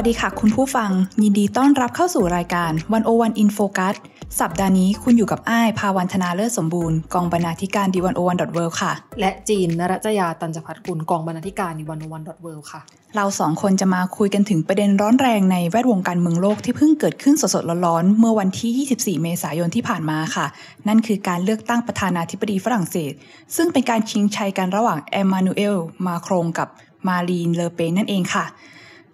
วัสดีค่ะคุณผู้ฟัง ยินดีต้อนรับเข้าสู่รายการ One O One In Focus สัปดาห์นี้คุณอยู่กับอ้ายภาวันธนาเลิศสมบูรณ์กองบรรณาธิการ The One O One dot world ค่ะ และจีนนรัจยาตันจพัฒกุลกองบรรณาธิการ The One O One dot world ค่ะ เราสองคนจะมาคุยกันถึงประเด็นร้อนแรงในแวดวงการเมืองโลกที่เพิ่งเกิดขึ้นสดๆร้อนๆเมื่อวันที่ 24 เมษายนที่ผ่านมาค่ะ นั่นคือการเลือกตั้งประธานาธิบดีฝรั่งเศส ซึ่งเป็นการชิงชัยกันระหว่างเอมานูเอลมาครงกับมารีนเลอเปนนั่นเองค่ะ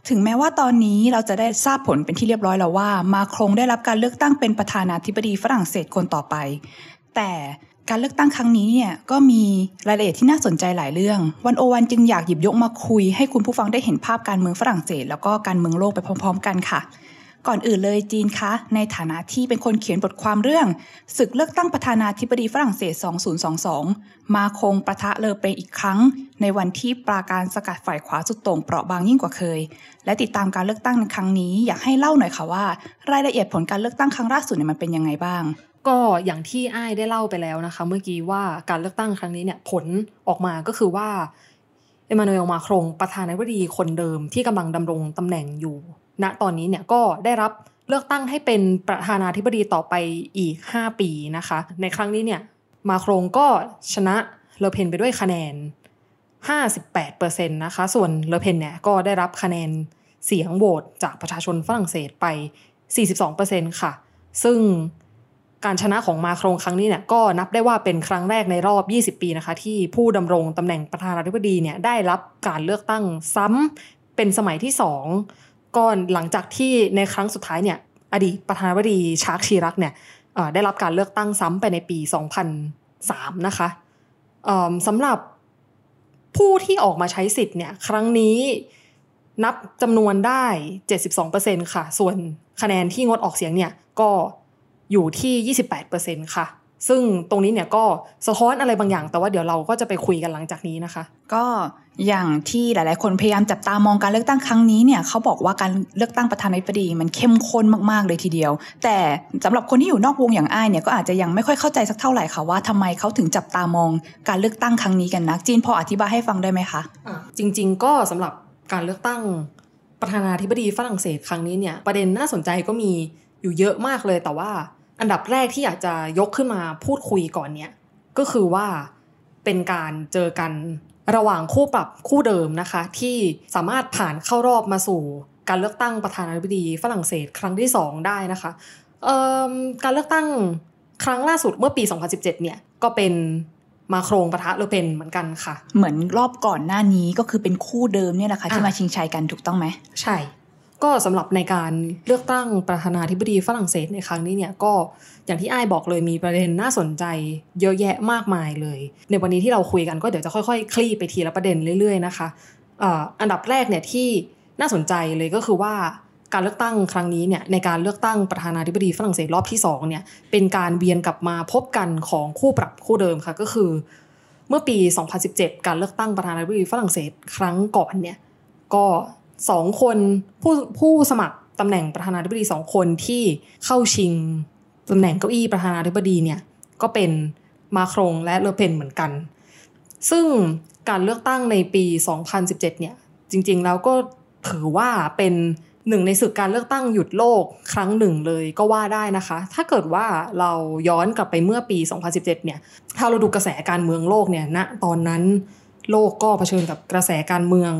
ถึงแม้ว่าตอนนี้เราจะได้ทราบผลเป็นที่เรียบร้อยแล้วว่า มาครงได้รับการเลือกตั้งเป็นประธานาธิบดีฝรั่งเศสคนต่อไป แต่การเลือกตั้งครั้งนี้เนี่ยก็มีรายละเอียดที่น่าสนใจหลายเรื่อง วันโอวันจึงอยากหยิบยกมาคุยให้คุณผู้ฟังได้เห็นภาพการเมืองฝรั่งเศส แล้วก็การเมืองโลกไปพร้อม ๆ กันค่ะ ก่อนอื่นเลยจีนคะ ในฐานะที่เป็นคนเขียนบทความเรื่อง ศึกเลือกตั้งประธานาธิบดีฝรั่งเศส 2022 มาคงประทะเลอเปอีกครั้ง ในวันที่ปราการสกัดฝ่ายขวาสุดโต่งเปราะบางยิ่งกว่าเคย และติดตามการเลือกตั้งในครั้งนี้อยากให้เล่าหน่อยค่ะว่า รายละเอียดผลการเลือกตั้งครั้งล่าสุดเนี่ยมันเป็นยังไงบ้าง ก็อย่างที่อ้ายได้เล่าไปแล้วนะคะ เมื่อกี้ว่าการเลือกตั้งครั้งนี้เนี่ยผลออกมาก็คือว่าเอมานูเอลมาครงประธานาธิบดีคนเดิมที่กำลังดำรงตำแหน่งอยู่ ณตอนนี้เนี่ยก็ได้รับเลือกตั้งให้เป็นประธานาธิบดีต่อไปอีก 5 ปีนะคะ ในครั้งนี้เนี่ยมาโครงก็ชนะเลอเพนไปด้วยคะแนน 58%นะคะ ส่วนเลอเพนเนี่ยก็ได้รับคะแนนเสียงโหวตจากประชาชนฝรั่งเศสไป 42%ค่ะ ซึ่งการชนะของมาโครงครั้งนี้เนี่ยก็นับได้ว่าเป็นครั้งแรกในรอบ 20 ปีนะคะ ที่ผู้ดำรงตำแหน่งประธานาธิบดีเนี่ยได้รับการเลือกตั้งซ้ำเป็นสมัยที่ 2 ก่อนหลังจากที่ในครั้งสุดท้ายเนี่ยอดีตประธานาธิบดีชาร์กชีรักเนี่ยได้รับการเลือกตั้งซ้ำไปในปี 2003 นะคะสำหรับผู้ที่ออกมาใช้สิทธิ์เนี่ยครั้งนี้นับจำนวนได้ 72%ค่ะ ส่วนคะแนนที่งดออกเสียงเนี่ยก็อยู่ที่ 28%ค่ะ ซึ่งตรงนี้เนี่ยก็สะท้อนอะไรบางอย่าง แต่ว่าเดี๋ยวเราก็จะไปคุยกันหลังจากนี้นะคะ ก็อย่างที่หลาย ๆ คนพยายามจับตามองการเลือกตั้งครั้งนี้เนี่ยเขาบอกว่าการเลือกตั้งประธานาธิบดีมันเข้มข้นมาก ๆ เลยทีเดียว แต่สำหรับคนที่อยู่นอกวงอย่างอ้ายเนี่ยก็อาจจะยังไม่ค่อยเข้าใจสักเท่าไหร่ค่ะว่าทำไมเขาถึงจับตามองการเลือกตั้งครั้งนี้กันนะจีนพออธิบายให้ฟังได้ไหมคะะจริง ๆ ก็สำหรับการเลือกตั้งประธานาธิบดีฝรั่งเศสครั้งนี้เนี่ยประเด็นน่าสนใจก็มีอยู่เยอะมากเลยแต่ว่า อันดับแรกที่อยากจะยกขึ้นมาพูดคุยก่อนเนี่ย ก็คือว่าเป็นการเจอกันระหว่างคู่ปรับคู่เดิมนะคะ ที่สามารถผ่านเข้ารอบมาสู่การเลือกตั้งประธานาธิบดีฝรั่งเศสครั้งที่ 2 ได้นะคะการเลือกตั้งครั้งล่าสุดเมื่อปี 2017 เนี่ยก็เป็นมาโครงประทะเลเปนเหมือนกันค่ะ เหมือนรอบก่อนหน้านี้ก็คือเป็นคู่เดิมเนี่ยแหละค่ะที่มาชิงชัยกันถูกต้องไหม ใช่ ก็สำหรับในการเลือกตั้งประธานาธิบดีฝรั่งเศสในครั้งนี้เนี่ยก็อย่างที่ไอ้บอกเลยมีประเด็นน่าสนใจเยอะแยะมากมายเลย ในวันนี้ที่เราคุยกันก็เดี๋ยวจะค่อยๆ คลี่ไปทีละประเด็นเรื่อยๆนะคะอันดับแรกเนี่ยที่น่าสนใจเลยก็คือว่าการเลือกตั้งครั้งนี้เนี่ยในการเลือกตั้งประธานาธิบดีฝรั่งเศสรอบที่2เนี่ยเป็นการเวียนกลับมาพบกันของคู่ปรับคู่เดิมค่ะก็คือ เมื่อปี 2017 การเลือกตั้งประธานาธิบดีฝรั่งเศสครั้งก่อนเนี่ยก็ สองคนผู้ผู้สมัครตำแหน่งประธานาธิบดีสองคนที่เข้าชิงตำแหน่งเก้าอี้ประธานาธิบดีเนี่ยก็เป็นมาครงและเลอเพนเหมือนกัน ซึ่งการเลือกตั้งในปี 2017 เนี่ย จริงๆแล้วก็ถือว่าเป็นหนึ่งในศึกการเลือกตั้งหยุดโลกครั้งหนึ่งเลยก็ว่าได้นะคะ ถ้าเกิดว่าเราย้อนกลับไปเมื่อปี 2017 เนี่ย ถ้าเราดูกระแสการเมืองโลกเนี่ยณนะตอนนั้นโลกก็เผชิญกับกระแสการเมือง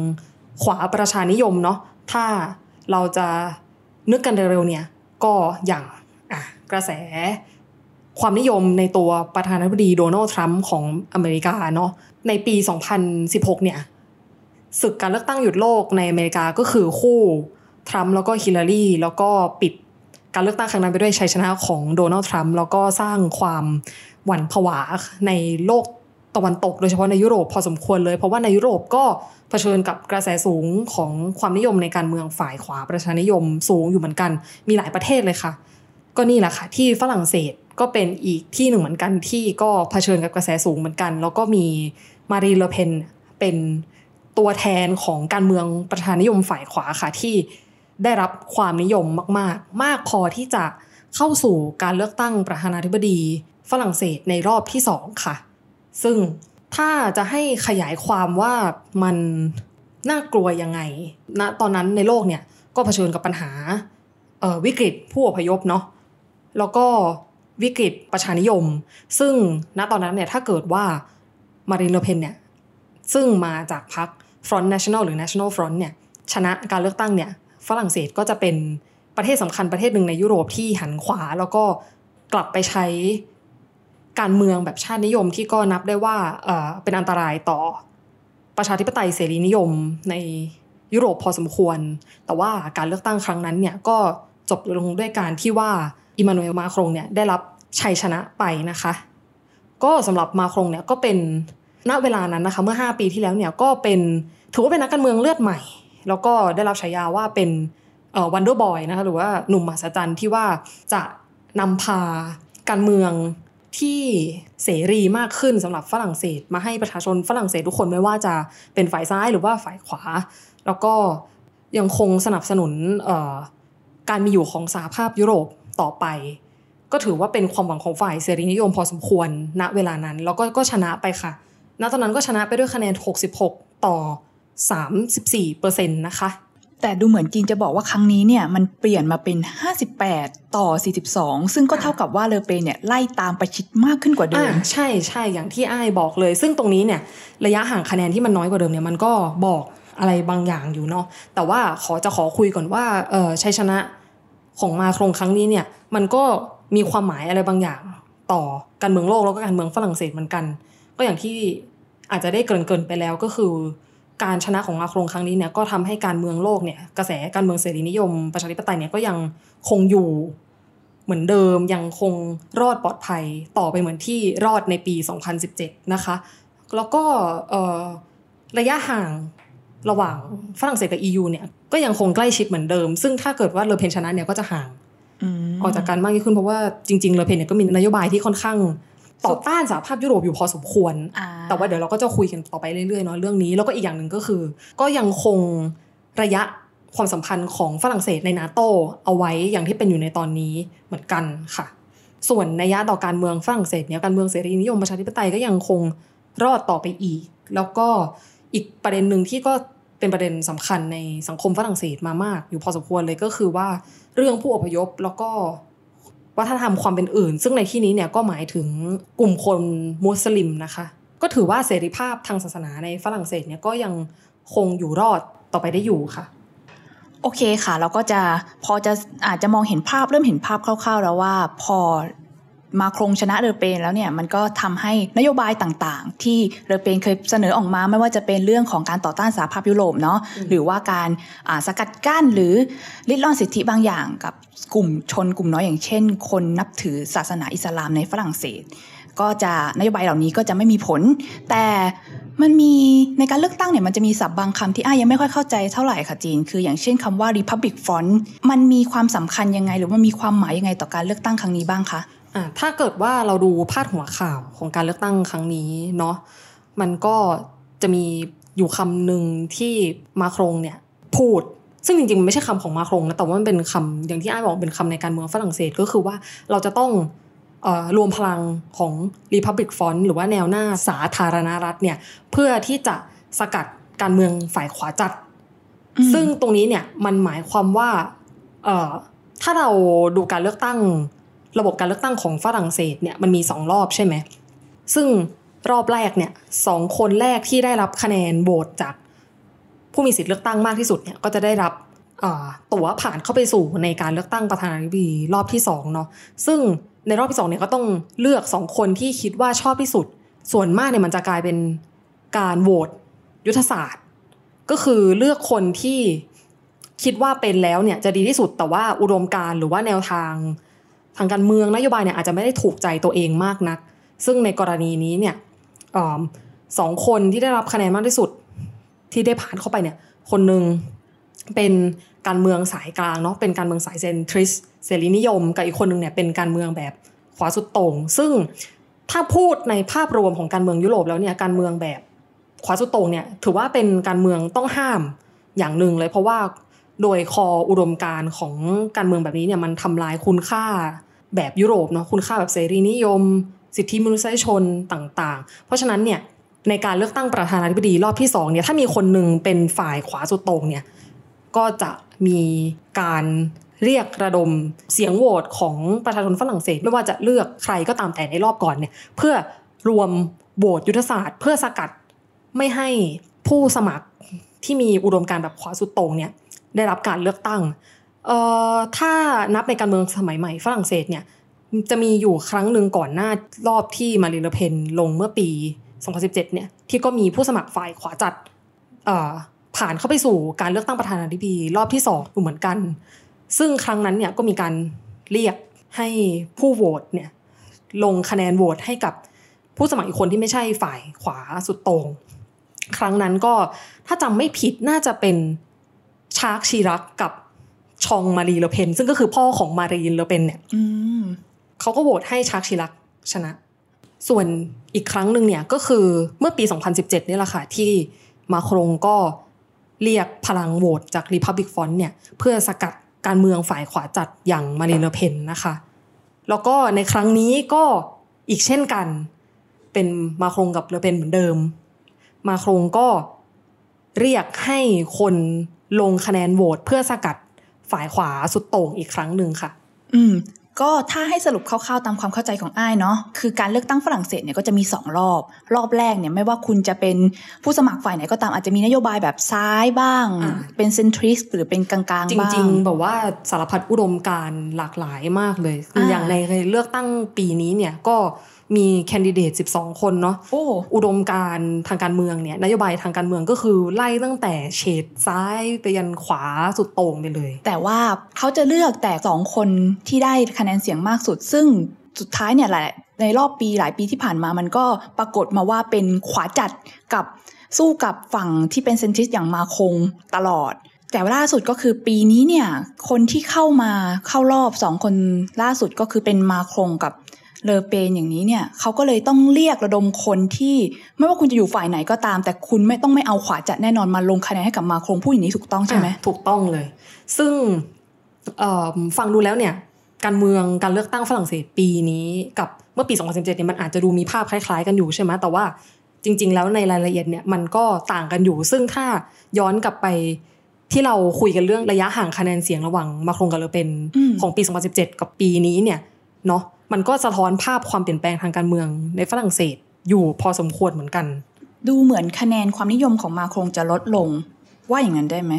ขวาประชานิยมเนาะถ้าเราจะนึกกันเร็วๆเนี่ยก็อย่างกระแสความนิยมในตัวประธานาธิบดีโดนัลด์ทรัมป์ของอเมริกาเนาะในปี 2016 เนี่ยศึกการเลือกตั้งหยุดโลกในอเมริกาก็คือคู่ทรัมป์แล้วก็ฮิลลารีแล้วก็ปิดการเลือกตั้งครั้งนั้นไปด้วยชัยชนะของโดนัลด์ทรัมป์แล้วก็สร้างความหวั่นผวาในโลก ตะวันตก โดยเฉพาะในยุโรปพอสมควรเลย เพราะว่าในยุโรปก็เผชิญกับกระแสสูงของความนิยมในการเมืองฝ่ายขวาประชานิยมสูงอยู่เหมือนกัน มีหลายประเทศเลยค่ะ ก็นี่แหละค่ะที่ฝรั่งเศสก็เป็นอีกที่หนึ่งเหมือนกันที่ก็เผชิญกับกระแสสูงเหมือนกัน แล้วก็มีมารีนเลอเพนเป็นตัวแทนของการเมืองประชานิยมฝ่ายขวาค่ะที่ได้รับความนิยมมาก ๆ มากพอที่จะเข้าสู่การเลือกตั้งประธานาธิบดีฝรั่งเศสในรอบที่สองค่ะ ซึ่งถ้าจะให้ขยายความว่ามันน่ากลัวยังไงณนะตอนนั้นในโลกเนี่ยก็เผชิญกับปัญหาวิกฤตผู้อพยพเนาะแล้วก็วิกฤตประชานิยม ซึ่งณตอนนั้นเนี่ยถ้าเกิดว่ามารินเลเพนเนี่ยซึ่งมาจากพรรค Front National หรือ National Front เนี่ยชนะการเลือกตั้งเนี่ยฝรั่งเศสก็จะเป็นประเทศสำคัญประเทศหนึ่งในยุโรปที่หันขวา แล้วก็กลับไปใช้ การเมืองแบบชาตินิยมที่ก็นับได้ว่าเป็นอันตรายต่อประชาธิปไตยเสรีนิยมในยุโรปพอสมควร แต่ว่าการเลือกตั้งครั้งนั้นเนี่ยก็จบลงด้วยการที่ว่าอิมานูเอลมาครงเนี่ยได้รับชัยชนะไปนะคะ ก็สำหรับมาครงเนี่ยก็เป็นณเวลานั้นนะคะเมื่อ 5 ปีที่แล้วเนี่ยก็เป็นถือว่าเป็นนักการเมืองเลือดใหม่ แล้วก็ได้รับฉายาว่าเป็นวันเดอร์บอยนะคะหรือว่าหนุ่มมหัศจรรย์ที่ว่าจะนำพาการเมือง ที่เสรีมากขึ้นสำหรับฝรั่งเศส มาให้ประชาชนฝรั่งเศสทุกคนไม่ว่าจะเป็นฝ่ายซ้ายหรือว่าฝ่ายขวา แล้วก็ยังคงสนับสนุนการมีอยู่ของสหภาพยุโรปต่อไป ก็ถือว่าเป็นความหวังของฝ่ายเสรีนิยมพอสมควรณเวลานั้น แล้วก็ก็ชนะไปค่ะ ณตอนนั้นก็ชนะไปด้วยคะแนน 66 ต่อ 34เปอร์เซ็นต์นะคะ แต่ดูเหมือนจีนจะบอกว่าครั้งนี้เนี่ยมันเปลี่ยนมาเป็น 58 ต่อ 42 ซึ่งก็เท่ากับว่าเลอเปนเนี่ยไล่ตามประชิดมากขึ้นกว่าเดิมใช่ใช่อย่างที่ไอ้บอกเลย ซึ่งตรงนี้เนี่ยระยะห่างคะแนนที่มันน้อยกว่าเดิมเนี่ยมันก็บอกอะไรบางอย่างอยู่เนาะแต่ว่าขอจะขอคุยก่อนว่าเออชัยชนะของมาครงครั้งนี้เนี่ยมันก็มีความหมายอะไรบางอย่างต่อการเมืองโลกแล้วก็การเมืองฝรั่งเศสเหมือนกัน ก็อย่างที่อาจจะได้เกินๆไปแล้วก็คือ การชนะของมาครงครั้งนี้เนี่ยก็ทำให้การเมืองโลกเนี่ยกระแสการเมืองเสรีนิยม ประชาธิปไตยเนี่ยก็ยังคงอยู่เหมือนเดิมยังคงรอดปลอดภัยต่อไปเหมือนที่รอดในปี 2017 นะคะ แล้วก็ระยะห่างระหว่างฝรั่งเศสกับ EU เนี่ยก็ยังคงใกล้ชิดเหมือนเดิม ซึ่งถ้าเกิดว่าเลอเพนชนะเนี่ยก็จะห่างออกจากกันมากยิ่งขึ้นเพราะว่าจริงๆเลอเพนเนี่ยก็มีนโยบายที่ค่อนข้าง ต่อต้านสหภาพยุโรปอยู่พอสมควร แต่ว่าเดี๋ยวเราก็จะคุยกันต่อไปเรื่อยๆเนาะเรื่องนี้ แล้วก็อีกอย่างหนึ่งก็คือ ก็ยังคงระยะความสัมพันธ์ของฝรั่งเศสในนาโตเอาไว้อย่างที่เป็นอยู่ในตอนนี้เหมือนกันค่ะ ส่วนนัยยะต่อการเมืองฝรั่งเศสเนี่ยการเมืองเสรีนิยมประชาธิปไตยก็ยังคงรอดต่อไปอีก แล้วก็อีกประเด็นหนึ่งที่ก็เป็นประเด็นสำคัญในสังคมฝรั่งเศสมามาก อยู่พอสมควรเลยก็คือว่าเรื่องผู้อพยพแล้วก็ วัฒนธรรมความเป็นอื่น ซึ่งในที่นี้เนี่ยก็หมายถึงกลุ่มคนมุสลิมนะคะ ก็ถือว่าเสรีภาพทางศาสนาในฝรั่งเศสเนี่ยก็ยังคงอยู่รอดต่อไปได้อยู่ค่ะโอเคค่ะ เราก็จะพอจะอาจจะมองเห็นภาพเริ่มเห็นภาพคร่าวๆ แล้วว่าพอ มาครงชนะเรอเปนแล้วเนี่ยมันก็ทำให้นโยบายต่างๆ ที่เรอเปนเคยเสนอออกมาไม่ว่าจะเป็นเรื่องของการต่อต้านสหภาพยุโรปเนาะหรือว่าการสกัดกั้นหรือลิดรอนสิทธิบางอย่างกับกลุ่มชนกลุ่มน้อยอย่างเช่น คนนับถือศาสนาอิสลามในฝรั่งเศส ก็จะนโยบายเหล่านี้ก็จะไม่มีผล แต่มันมีในการเลือกตั้งเนี่ยมันจะมีศัพท์บางคำที่อ้ายังไม่ค่อยเข้าใจเท่าไหร่ค่ะจีน คืออย่างเช่นคำว่า Republic Front มันมีความสำคัญยังไง หรือว่ามีความหมายยังไงต่อการเลือกตั้งครั้งนี้บ้างคะอ่า ถ้าเกิดว่าเราดูพาดหัวข่าวของการเลือกตั้งครั้งนี้เนาะมันก็จะมีอยู่คำหนึ่งที่มาครงเนี่ยพูด ซึ่งจริงๆไม่ใช่คำของมาครงนะแต่ว่ามันเป็นคำอย่างที่อ้ายบอกเป็นคำในการเมืองฝรั่งเศสก็คือว่าเราจะต้องรวมพลังของ Republic Front หรือว่าแนวหน้าสาธารณรัฐเนี่ยเพื่อที่จะสกัดการเมืองฝ่ายขวาจัด ซึ่งตรงนี้เนี่ยมันหมายความว่าถ้าเราดูการเลือกตั้ง ระบบการเลือกตั้งของฝรั่งเศสเนี่ยมันมีสองรอบใช่ไหม ซึ่งรอบแรกเนี่ยสองคนแรกที่ได้รับคะแนนโหวตจากผู้มีสิทธิ์เลือกตั้งมากที่สุดเนี่ยก็จะได้รับตั๋วผ่านเข้าไปสู่ในการเลือกตั้งประธานาธิบดีรอบที่สองเนาะซึ่งในรอบที่สองเนี่ยก็ต้องเลือกสองคนที่คิดว่าชอบที่สุด ส่วนมากเนี่ยมันจะกลายเป็นการโหวตยุทธศาสตร์ ก็คือเลือกคนที่คิดว่าเป็นแล้วเนี่ยจะดีที่สุดแต่ว่าอุดมการหรือว่าแนวทาง ทางการเมืองนโยบายเนี่ยอาจจะไม่ได้ถูกใจตัวเองมากนัก ซึ่งในกรณีนี้เนี่ยสองคนที่ได้รับคะแนนมากที่สุดที่ได้ผ่านเข้าไปเนี่ยคนหนึ่งเป็นการเมืองสายกลางเนาะเป็นการเมืองสายเซนทริสเสรีนิยม กับอีกคนหนึ่งเนี่ยเป็นการเมืองแบบขวาสุดโต่งซึ่งถ้าพูดในภาพรวมของการเมืองยุโรปแล้วเนี่ยการเมืองแบบขวาสุดโต่งเนี่ยถือว่าเป็นการเมืองต้องห้ามอย่างหนึ่งเลย เพราะว่า โดยคออุดมการของการเมืองแบบนี้เนี่ยมันทำลายคุณค่าแบบยุโรปเนาะคุณค่าแบบเสรีนิยม สิทธิมนุษยชนต่างๆ เพราะฉะนั้นเนี่ยในการเลือกตั้งประธานาธิบดีรอบที่สองเนี่ยถ้ามีคนหนึ่งเป็นฝ่ายขวาสุดโต่งเนี่ยก็จะมีการเรียกระดมเสียงโหวตของประชาชนฝรั่งเศส ไม่ว่าจะเลือกใครก็ตามแต่ในรอบก่อนเนี่ยเพื่อรวมโหวตยุทธศาสตร์ เพื่อสกัดไม่ให้ผู้สมัครที่มีอุดมการณ์แบบขวาสุดโต่งเนี่ย ได้รับการเลือกตั้งเอ่อถ้านับในการเมืองสมัยใหม่ฝรั่งเศสเนี่ยจะมีอยู่ครั้งหนึ่งก่อนหน้ารอบที่มารีนเลอเพนลงเมื่อปี 2017 เนี่ยที่ก็มีผู้สมัครฝ่ายขวาจัดเอ่อผ่านเข้าไปสู่การเลือกตั้งประธานาธิบดีรอบที่สองเหมือนกัน ซึ่งครั้งนั้นเนี่ยก็มีการเรียกให้ผู้โหวตเนี่ยลงคะแนนโหวตให้กับผู้สมัครอีกคนที่ไม่ใช่ฝ่ายขวาสุดโต่งครั้งนั้นก็ถ้าจำไม่ผิดน่าจะเป็น ฌากชีรักกับฌองมารีเลอเพนซึ่งก็คือพ่อของมารีนเลอเพนเนี่ยอืมเขาก็โหวตให้ชาร์กชิรักชนะ ส่วนอีกครั้งหนึ่งเนี่ยก็คือเมื่อปี 2017นี่แหละค่ะที่มาครงก็เรียกพลังโหวตจาก Republic Front เนี่ยเพื่อสกัดการเมืองฝ่ายขวาจัดอย่างมารีนเลอเพนนะคะ แล้วก็ในครั้งนี้ก็อีกเช่นกันเป็นมาครงกับเลอเพนเหมือนเดิม มาครงก็เรียกให้คน ลงคะแนนโหวตเพื่อสกัดฝ่ายขวาสุดโต่งอีกครั้งหนึ่งค่ะ อืมก็ถ้าให้สรุปคร่าวๆตามความเข้าใจของอ้ายเนาะคือการเลือกตั้งฝรั่งเศสเนี่ยก็จะมีสองรอบ รอบแรกเนี่ยไม่ว่าคุณจะเป็นผู้สมัครฝ่ายไหนก็ตามอาจจะมีนโยบายแบบซ้ายบ้างอ่าเป็นเซนทริสหรือเป็นกลางๆจบ้างริงๆ แบบว่าสารพัดอุดมการณ์หลากหลายมากเลยอ่าอย่างในเลือกตั้งปีนี้เนี่ยก็ มีแคนดิเดต 12 คนเนาะโอ้อุดมการณ์ทางการเมืองเนี่ยนโยบายทางการเมืองก็คือไล่ตั้งแต่เฉดซ้ายไปยันขวาสุดโต่งไปเลย แต่ว่าเขาจะเลือกแต่สองคนที่ได้คะแนนเสียงมากสุด ซึ่งสุดท้ายเนี่ยแหละในรอบปีหลายปีที่ผ่านมามันก็ปรากฏมาว่าเป็นขวาจัดกับสู้กับฝั่งที่เป็นเซนทริสต์อย่างมาคงตลอด แต่ว่าล่าสุดก็คือปีนี้เนี่ยคนที่เข้ามาเข้ารอบสองคนล่าสุดก็คือเป็นมาคงกับ เลอเปนอย่างนี้เนี่ยเขาก็เลยต้องเรียกระดมคนที่ไม่ว่าคุณจะอยู่ฝ่ายไหนก็ตาม แต่คุณไม่ต้องไม่เอาขวาจัดแน่นอนมาลงคะแนนให้กับมาคงผู้อย่างนี้ถูกต้องใช่ไหมอะถูกต้องเลย ซึ่งเอ่อฟังดูแล้วเนี่ยการเมืองการเลือกตั้งฝรั่งเศสปีนี้กับเมื่อปี 2017เนี่ยมันอาจจะดูมีภาพคล้าย ๆ กันอยู่ใช่ไหมแต่ว่าจริง ๆ แล้วในรายละเอียดเนี่ยมันก็ต่างกันอยู่ ซึ่งถ้าย้อนกลับไปที่เราคุยกันเรื่องระยะห่างคะแนนเสียงระหว่างมาครงกับเลอเปนอืมของปี 2017 กับปีนี้เนี่ยเนาะ มันก็สะท้อนภาพความเปลี่ยนแปลงทางการเมืองในฝรั่งเศสอยู่พอสมควรเหมือนกัน ดูเหมือนคะแนนความนิยมของมาครงจะลดลง ว่าอย่างนั้นได้ไหม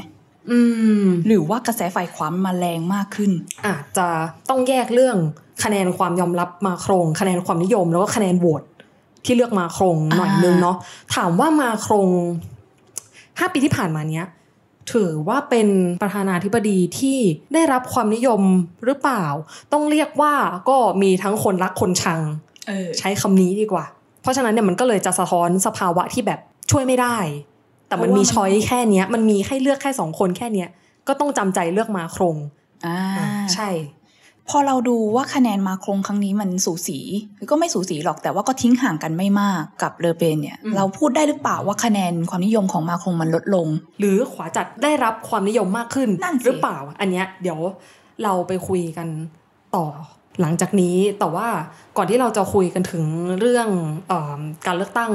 อืม หรือว่ากระแสฝ่ายขวามาแรงมากขึ้น อาจจะต้องแยกเรื่องคะแนนความยอมรับมาโครงคะแนนความนิยมแล้วก็คะแนนโหวตที่เลือกมาโครงหน่อยนึงเนาะถามว่ามาโครงห้าปีที่ผ่านมาเนี้ย ถือว่าเป็นประธานาธิบดีที่ได้รับความนิยมหรือเปล่า ต้องเรียกว่าก็มีทั้งคนรักคนชังเออใช้คำนี้ดีกว่า เพราะฉะนั้นเนี่ยมันก็เลยจะสะท้อนสภาวะที่แบบช่วยไม่ได้ แต่มันมีช้อยแค่เนี้ยมันมีให้เลือกแค่สองคนแค่เนี้ยก็ต้องจำใจเลือกมาโครงอ่าใช่ พอเราดูว่าคะแนนมาครงครั้งนี้มันสูสีหรือก็ไม่สูสีหรอกแต่ว่าก็ทิ้งห่างกันไม่มากกับเลอเปนเนี่ยอืมเราพูดได้หรือเปล่าว่าคะแนนความนิยมของมาครงมันลดลง หรือขวาจัดได้รับความนิยมมากขึ้นนั่นสิหรือเปล่า อันเนี้ยเดี๋ยวเราไปคุยกันต่อหลังจากนี้แต่ว่าก่อนที่เราจะคุยกันถึงเรื่องเออการเลือกตั้ง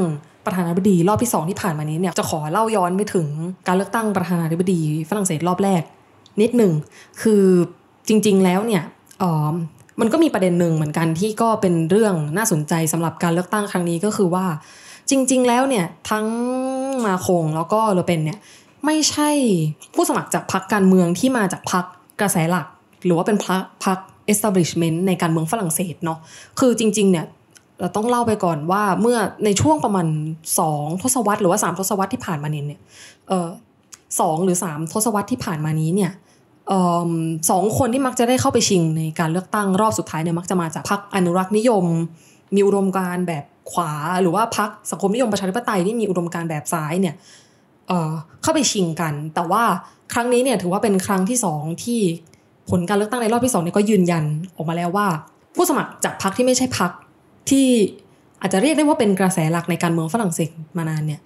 ประธานาธิบดีรอบที่สองที่ผ่านมานี้เนี่ยจะขอเล่าย้อนไปถึงการเลือกตั้งประธานาธิบดีฝรั่งเศสรอบแรก นิดหนึ่งคือจริง ๆ แล้วเนี่ยเออมันก็มีประเด็นหนึ่งเหมือนกันที่ก็เป็นเรื่องน่าสนใจสำหรับการเลือกตั้งครั้งนี้ก็คือว่า จริง ๆ แล้วเนี่ยทั้งมาคงแล้วก็เลอเป็นเนี่ยไม่ใช่ผู้สมัครจากพรรคการเมืองที่มาจากพรรคกระแสหลัก หรือว่าเป็นพรรคพรรค establishment ในการเมืองฝรั่งเศสเนาะคือจริง ๆ เนี่ยเราต้องเล่าไปก่อนว่าเมื่อในช่วงประมาณสองทศวรรษหรือว่าสามทศวรรษที่ผ่านมาเนี่ยเนี่ยเออสองหรือสามทศวรรษที่ผ่านมานี้เนี่ย สองคนที่มักจะได้เข้าไปชิงในการเลือกตั้งรอบสุดท้ายเนี่ยมักจะมาจากพรรคอนุรักษ์นิยม มีอุดมการแบบขวา หรือว่าพรรคสังคมนิยมประชาธิปไตยที่มีอุดมการแบบซ้ายเนี่ยเเข้าไปชิงกัน แต่ว่าครั้งนี้เนี่ยถือว่าเป็นครั้งที่สองที่ผลการเลือกตั้งในรอบที่สองเนี่ยก็ยืนยันออกมาแล้วว่า ผู้สมัครจากพรรคที่ไม่ใช่พรรคที่อาจจะเรียกได้ว่าเป็นกระแสหลักในการเมืองฝรั่งเศสมานานเนี่ย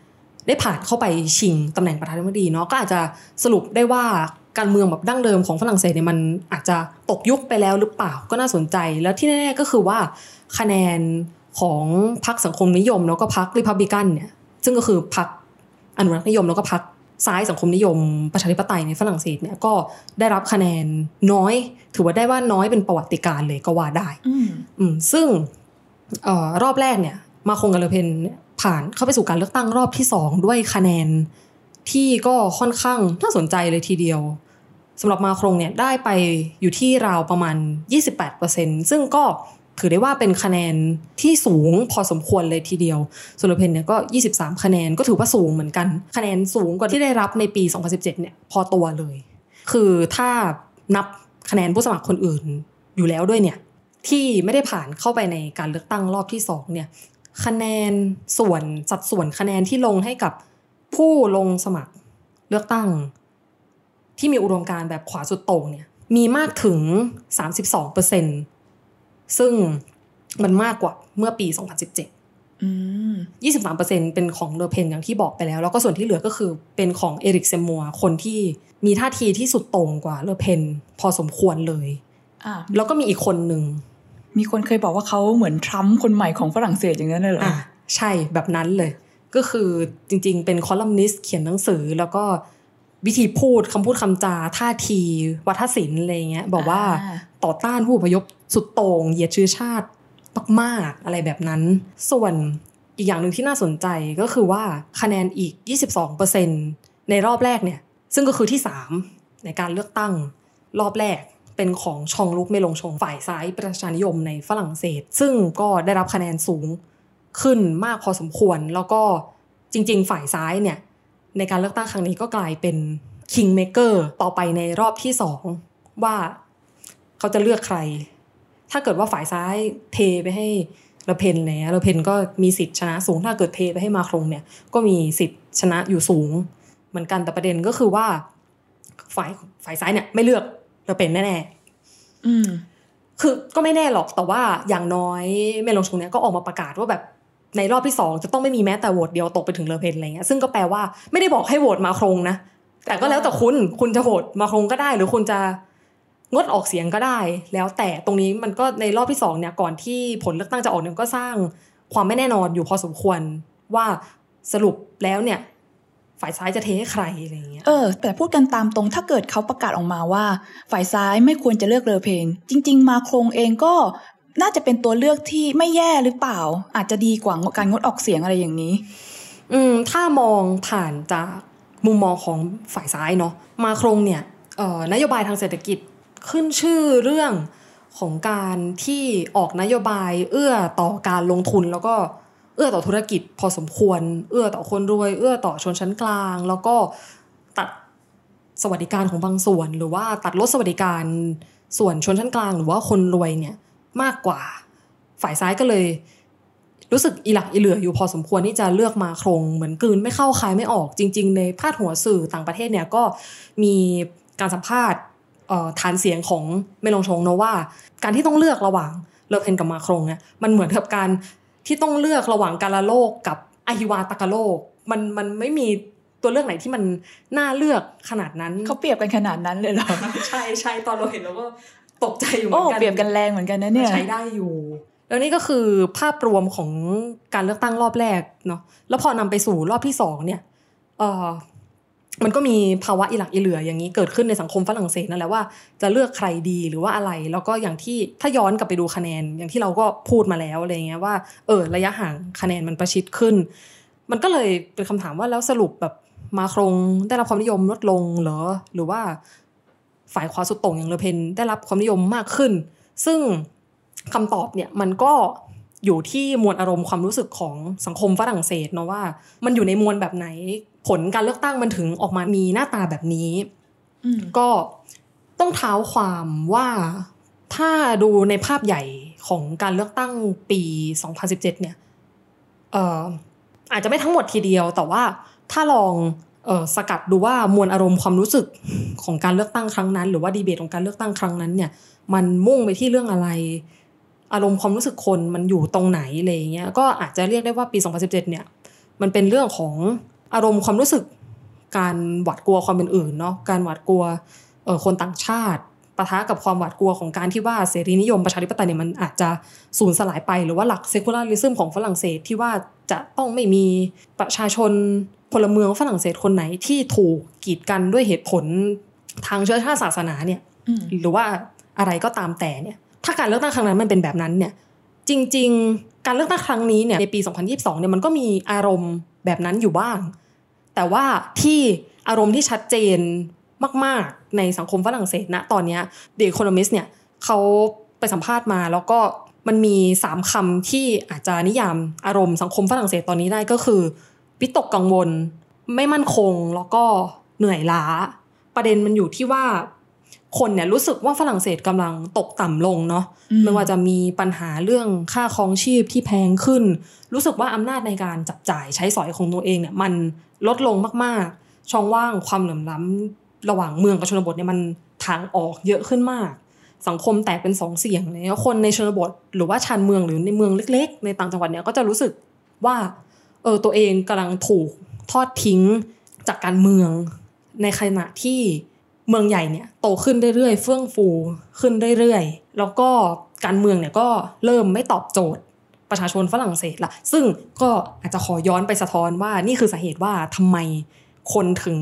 ได้ผ่านเข้าไปชิงตำแหน่งประธานาธิบดีเนาะก็อาจจะสรุปได้ว่า การเมืองแบบดั้งเดิมของฝรั่งเศสเนี่ยมันอาจจะตกยุคไปแล้วหรือเปล่าก็น่าสนใจ แล้วที่แน่ๆก็คือว่าคะแนนของพรรคสังคมนิยม แล้วก็พรรคริพับลิกันเนี่ยซึ่งก็คือพรรคอนุรักษ์นิยมแล้วก็พรรคซ้ายสังคมนิยม ประชาธิปไตยในฝรั่งเศสเนี่ยก็ได้รับคะแนนน้อย ถือว่าได้ว่าน้อยเป็นประวัติการณ์เลยก็ว่าได้อืมอืมซึ่งเออรอบแรกเนี่ยมาคงกับเลอเพนเนี่ยผ่านเข้าไปสู่การเลือกตั้งรอบที่สองด้วยคะแนนที่ก็ค่อนข้างน่าสนใจเลยทีเดียว สำหรับมาครงเนี่ยได้ไปอยู่ที่ราวประมาณ 28%ซึ่งก็ถือได้ว่าเป็นคะแนนที่สูงพอสมควรเลยทีเดียวส่วนเลเพนเนี่ยก็ 23 คะแนนก็ถือว่าสูงเหมือนกัน คะแนนสูงกว่าที่ได้รับในปี 2017 เนี่ยพอตัวเลย คือถ้านับคะแนนผู้สมัครคนอื่นอยู่แล้วด้วยเนี่ยที่ไม่ได้ผ่านเข้าไปในการเลือกตั้งรอบที่สองเนี่ยคะแนนส่วนสัดส่วนคะแนนที่ลงให้กับผู้ลงสมัครเลือกตั้ง ที่มีอุดมการณ์แบบขวาสุดโต่งเนี่ยมีมากถึง 32เปอร์เซ็นต์ซึ่งมันมากกว่าเมื่อปี 2017อืม23%เป็นของเลอเพนอย่างที่บอกไปแล้ว แล้วก็ส่วนที่เหลือก็คือเป็นของเอริกเซมูร์คนที่มีท่าทีที่สุดโต่งกว่าเลอเพนพอสมควรเลยอ่าแล้วก็มีอีกคนหนึ่ง มีคนเคยบอกว่าเขาเหมือนทรัมป์คนใหม่ของฝรั่งเศสอย่างนั้นเลยเหรออะใช่แบบนั้นเลย ก็คือจริงๆ เป็นคอลัมนิสต์เขียนหนังสือแล้วก็ วิธีพูดคำพูดคำจาท่าทีวัฒนศิลป์อะไรเงี้ยบอกว่าอ่าต่อต้านผู้อพยพสุดโต่งเหยียดเชื้อชาติมากๆอะไรแบบนั้น ส่วนอีกอย่างหนึ่งที่น่าสนใจก็คือว่าคะแนนอีก 22%ในรอบแรกเนี่ย ซึ่งก็คือที่ 3 ในการเลือกตั้งรอบแรกเป็นของชองลุกเมลงชงฝ่ายซ้ายประชานิยมในฝรั่งเศส ซึ่งก็ได้รับคะแนนสูงขึ้นมากพอสมควร แล้วก็จริง ๆ ฝ่ายซ้ายเนี่ย ในการเลือกตั้งครั้งนี้ก็กลายเป็น kingmaker ต่อไปในรอบที่สองว่าเขาจะเลือกใคร ถ้าเกิดว่าฝ่ายซ้ายเทไปให้เลอเพนเนี่ยเลอเพนก็มีสิทธิ์ชนะสูง ถ้าเกิดเทไปให้มาครงเนี่ย ก็มีสิทธิ์ชนะอยู่สูง เหมือนกันแต่ประเด็นก็คือว่าฝ่ายฝ่ายซ้ายเนี่ย ไม่เลือกเลอเพนแน่อืมๆคือก็ไม่แน่หรอกแต่ว่าอย่างน้อยเมลงชงเนี่ยก็ออกมาประกาศว่าแบบ ในรอบที่สองจะต้องไม่มีแม้แต่โหวตเดียวตกไปถึงเลอเพนอะไรเงี้ยซึ่งก็แปลว่าไม่ได้บอกให้โหวตมาครงนะ แต่ก็แล้วแต่คุณคุณจะโหวตมาครงก็ได้ หรือคุณจะงดออกเสียงก็ได้ แล้วแต่ตรงนี้มันก็ในรอบที่สองเนี่ยก่อนที่ผลเลือกตั้งจะออกเนี่ยก็สร้างความไม่แน่นอนอยู่พอสมควรว่าสรุปแล้วเนี่ย ฝ่ายซ้ายจะเทให้ใครอะไรเงี้ยเออ แต่พูดกันตามตรงถ้าเกิดเขาประกาศออกมาว่า ฝ่ายซ้ายไม่ควรจะเลือกเลอเพนจริง ๆ มาโครงเองก็ น่าจะเป็นตัวเลือกที่ไม่แย่หรือเปล่า อาจจะดีกว่าการงดออกเสียงอะไรอย่างนี้ อืมถ้ามองผ่านจากมุมมองของฝ่ายซ้ายเนาะมาโครงเนี่ยนโยบายทางเศรษฐกิจขึ้นชื่อเรื่องของการที่ออกนโยบายเอื้อต่อการลงทุนแล้วก็เอื้อต่อธุรกิจพอสมควร เอื้อต่อคนรวย เอื้อต่อชนชั้นกลาง แล้วก็ตัดสวัสดิการของบางส่วน หรือว่าตัดลดสวัสดิการส่วนชนชั้นกลาง หรือว่าคนรวยเนี่ย มากกว่า ฝ่ายซ้ายก็เลย รู้สึกอีหลักอีเหลืออยู่พอสมควรที่จะเลือกมาโครงเหมือนกลืนไม่เข้าคายไม่ออกจริง ๆ ในพาดหัวสื่อต่างประเทศเนี่ยก็มีการสัมภาษณ์เอ่อฐานเสียงของเมลงชงเนอะว่า การที่ต้องเลือกระหว่างเลอเพนกับมาโครงเนี่ยมันเหมือนกับการที่ต้องเลือกระหว่างกาลาโลกกับอาฮิวาตากาโลกมันมันไม่มีตัวเลือกไหนที่มันน่าเลือกขนาดนั้นเขาเปรียบกันขนาดนั้นเลยเหรอ ใช่ใช่ตอนเราเห็นเราก็ ตกใจอยู่เหมืโอ้อนกันเปรียบกันแรงเหมือนกันนะเนี่ยใช้ได้อยู่ แล้วนี่ก็คือภาพรวมของการเลือกตั้งรอบแรกเนาะแล้วพอนำไปสู่รอบที่สองเนี่ยเออมันก็มีภาวะอีหลักอีเหลืออย่างนี้เกิดขึ้นในสังคมฝรั่งเศสนั่นแหละว่าจะเลือกใครดีหรือว่าอะไร แล้วก็อย่างที่ถ้าย้อนกลับไปดูคะแนน อย่างที่เราก็พูดมาแล้วอะไรเงี้ยว่าเออระยะห่างคะแนนมันประชิดขึ้น มันก็เลยเป็นคำถามว่าแล้วสรุปแบบมาครงได้รับความนิยมลดลงเหรอหรือว่า ฝ่ายขวาสุดโต่งอย่างเลอเพนได้รับความนิยมมากขึ้น ซึ่งคำตอบเนี่ยมันก็อยู่ที่มวลอารมณ์ความรู้สึกของสังคมฝรั่งเศสเนาะว่า มันอยู่ในมวลแบบไหน ผลการเลือกตั้งมันถึงออกมามีหน้าตาแบบนี้อืมก็ต้องเท้าความว่าถ้าดูในภาพใหญ่ของการเลือกตั้งปี 2017 เนี่ย เอ่ออาจจะไม่ทั้งหมดทีเดียว แต่ว่าถ้าลองเออ สกัดดูว่ามวลอารมณ์ความรู้สึกของการเลือกตั้งครั้งนั้น หรือว่าดีเบตของการเลือกตั้งครั้งนั้นเนี่ย มันมุ่งไปที่เรื่องอะไร อารมณ์ความรู้สึกคนมันอยู่ตรงไหนอะไรเงี้ยก็อาจจะเรียกได้ว่าปี 2017 เนี่ยมันเป็นเรื่องของอารมณ์ความรู้สึก การหวาดกลัวความเป็นอื่นเนาะการหวาดกลัวคนต่างชาติปะทะกับความหวาดกลัวของการที่ว่าเสรีนิยมประชาธิปไตยเนี่ยมันอาจจะสูญสลายไป หรือว่าหลักเซคูลาริซึมของฝรั่งเศสที่ว่าจะต้องไม่มีประชาชน พลเมืองฝรั่งเศสคนไหนที่ถูกกีดกันด้วยเหตุผลทางเชื้อชาติศาสนาเนี่ย หรือว่าอะไรก็ตามแต่เนี่ย ถ้าการเลือกตั้งครั้งนั้นมันเป็นแบบนั้นเนี่ย จริง ๆ การเลือกตั้งครั้งนี้เนี่ยในปี 2022 เนี่ยมันก็มีอารมณ์แบบนั้นอยู่บ้าง แต่ว่าที่อารมณ์ที่ชัดเจนมาก ๆ ในสังคมฝรั่งเศสณตอนนี้ The Economist เนี่ยเขาไปสัมภาษณ์มาแล้วก็มันมีสามคำที่อาจจะนิยามอารมณ์สังคมฝรั่งเศสตอนนี้ได้ก็คือ วิตกกังวล ไม่มั่นคงแล้วก็เหนื่อยล้า ประเด็นมันอยู่ที่ว่า คนเนี่ยรู้สึกว่าฝรั่งเศสกำลังตกต่ำลงเนาะอืมไม่ว่าจะมีปัญหาเรื่องค่าครองชีพที่แพงขึ้น รู้สึกว่าอำนาจในการจับจ่ายใช้สอยของตัวเองเนี่ย มันลดลงมากๆ ช่องว่างความเหลื่อมล้ำระหว่างเมืองกับชนบทเนี่ยมันทางออกเยอะขึ้นมาก สังคมแตกเป็นสองเสียงเลยแล้วคนในชนบท หรือว่าชานเมืองหรือในเมืองเล็ก ๆ ในต่างจังหวัดเนี่ยก็จะรู้สึกว่า เออตัวเองกำลังถูกทอดทิ้งจากการเมือง ในขณะที่เมืองใหญ่เนี่ยโตขึ้นเรื่อยๆเฟื่องฟูขึ้นเรื่อยๆ แล้วก็การเมืองเนี่ยก็เริ่มไม่ตอบโจทย์ประชาชนฝรั่งเศสละซึ่งก็อาจจะขอย้อนไปสะท้อนว่านี่คือสาเหตุว่าทำไมคนถึง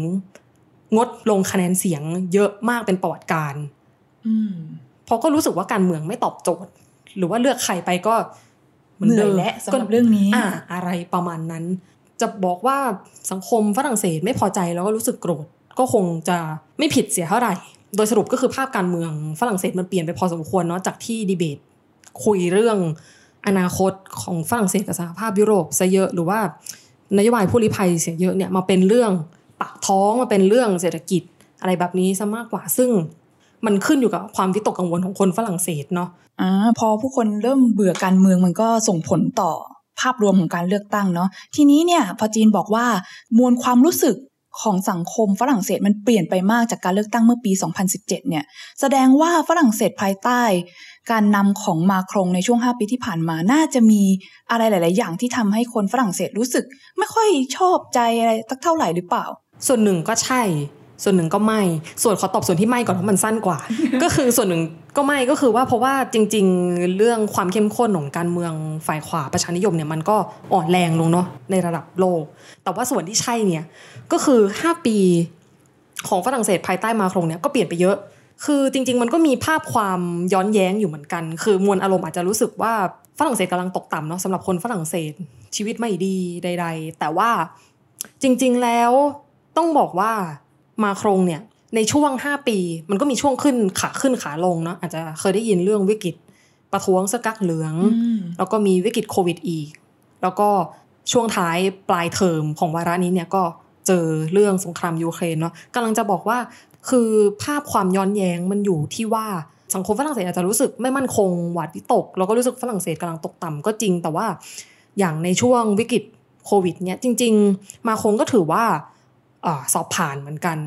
งดลงคะแนนเสียงเยอะมากเป็นประวัติการอืมเพราะก็รู้สึกว่าการเมืองไม่ตอบโจทย์ หรือว่าเลือกใครไปก็ เหมือนเหนื่เดิอยมและสำหรับเรื่องนี้อ่าอะไรประมาณนั้น จะบอกว่าสังคมฝรั่งเศสไม่พอใจแล้วก็รู้สึกโกรธก็คงจะไม่ผิดเสียเท่าไหร่ โดยสรุปก็คือภาพการเมืองฝรั่งเศสมันเปลี่ยนไปพอสมควรเนาะจากที่ดีเบต คุยเรื่องอนาคตของฝรั่งเศสกับสหภาพยุโรปซะเยอะหรือว่านโยบายผู้ลี้ภัยเสียเยอะเนี่ยมาเป็นเรื่องปากท้องมาเป็นเรื่องเศรษฐกิจอะไรแบบนี้ซะมากกว่าซึ่ง มันขึ้นอยู่กับความวิตกกังวลของคนฝรั่งเศสเนาะอ่าพอผู้คนเริ่มเบื่อการเมืองมันก็ส่งผลต่อภาพรวมของการเลือกตั้งเนาะทีนี้เนี่ยพอจีนบอกว่ามวลความรู้สึกของสังคมฝรั่งเศสมันเปลี่ยนไปมากจากการเลือกตั้งเมื่อปี 2017 เนี่ย แสดงว่าฝรั่งเศสภายใต้ การนำของมาครงในช่วง 5 ปีที่ผ่านมาน่าจะมีอะไรหลาย ๆ อย่างที่ทำให้คนฝรั่งเศสรู้สึก ไม่ค่อยชอบใจอะไรสักเท่าไหร่หรือเปล่า ส่วนหนึ่งก็ใช่ ส่วนหนึ่งก็ไม่ ส่วนขอตอบส่วนที่ไม่ก่อนเพราะมันสั้นกว่า ก็คือส่วนหนึ่งก็ไม่ก็คือว่าเพราะว่าจริง ๆ เรื่องความเข้มข้นของการเมืองฝ่ายขวาประชานิยมเนี่ยมันก็อ่อนแรงลงเนาะในระดับโลก แต่ว่าส่วนที่ใช่เนี่ยก็คือ 5 ปีของฝรั่งเศสภายใต้มาครงเนี่ยก็เปลี่ยนไปเยอะ คือจริง ๆ มันก็มีภาพความย้อนแย้งอยู่เหมือนกัน คือมวลอารมณ์อาจจะรู้สึกว่าฝรั่งเศสกำลังตกต่ำเนาะสำหรับคนฝรั่งเศสชีวิตไม่ดีใด ๆ แต่ว่าจริง ๆ แล้วต้องบอกว่า มาครงเนี่ยในช่วง 5 ปี มันก็มีช่วงขึ้นขาขึ้นขาลงเนาะอาจจะเคยได้ยินเรื่องวิกฤตประท้วงสกักเหลืองอืมแล้วก็มีวิกฤตโควิดอีก แล้วก็ช่วงท้ายปลายเทอมของวาระนี้เนี่ยก็เจอเรื่องสงครามยูเครนเนาะกำลังจะบอกว่าคือภาพความย้อนแย้งมันอยู่ที่ว่าสังคมฝรั่งเศสอาจจะรู้สึกไม่มั่นคงหวาดวิตก แล้วก็รู้สึกฝรั่งเศสกำลังตกต่ำก็จริง แต่ว่าอย่างในช่วงวิกฤตโควิดเนี่ยจริง ๆ มาคงก็ถือว่าอา สอบผ่านเหมือนกัน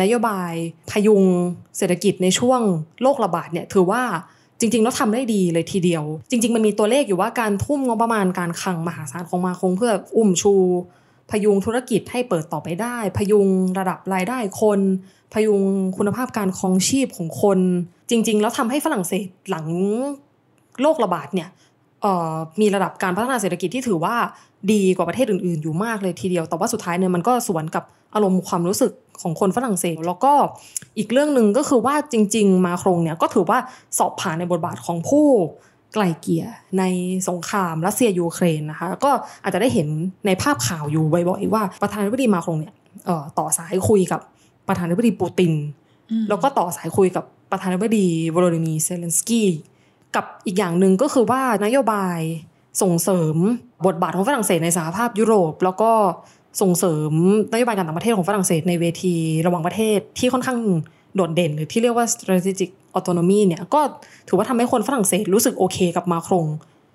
นโยบายพยุงเศรษฐกิจในช่วงโรคระบาดเนี่ยถือว่าจริงๆแล้วทำได้ดีเลยทีเดียว จริง ๆ มันมีตัวเลขอยู่ว่าการทุ่มงบประมาณการคลังมหาศาลของมาคงเพื่ออุ้มชู พยุงธุรกิจให้เปิดต่อไปได้ พยุงระดับรายได้คน พยุงคุณภาพการครองชีพของคน จริง ๆ แล้วทำให้ฝรั่งเศสหลังโรคระบาดเนี่ยออมีระดับการพัฒนาเศรษฐกิจที่ถือว่าดีกว่าประเทศอื่น ๆ อยู่มากเลยทีเดียว แต่ว่าสุดท้ายเนี่ยมันก็สวนกับ อารมณ์ความรู้สึกของคนฝรั่งเศส แล้วก็อีกเรื่องหนึ่งก็คือว่าจริง ๆ มาครงเนี่ยก็ถือว่าสอบผ่านในบทบาทของผู้ไกล่เกลี่ยในสงครามรัสเซียยูเครนนะคะก็อาจจะได้เห็นในภาพข่าวอยู่บ่อยๆว่าประธานาธิบดีมาครงเนี่ยเอ่อต่อสายคุยกับประธานาธิบดีปูติน แล้วก็ต่อสายคุยกับประธานาธิบดีวโลดิมีร์เซเลนสกี้กับอีกอย่างหนึ่งก็คือว่านโยบายส่งเสริมบทบาทของฝรั่งเศสในสหภาพยุโรป แล้วก็ ส่งเสริมนโยบายการต่างประเทศของฝรั่งเศสในเวทีระหว่างประเทศที่ค่อนข้างโดดเด่น หรือที่เรียกว่า strategic autonomy เนี่ยก็ถือว่าทำให้คนฝรั่งเศสรู้สึกโอเคกับมาครง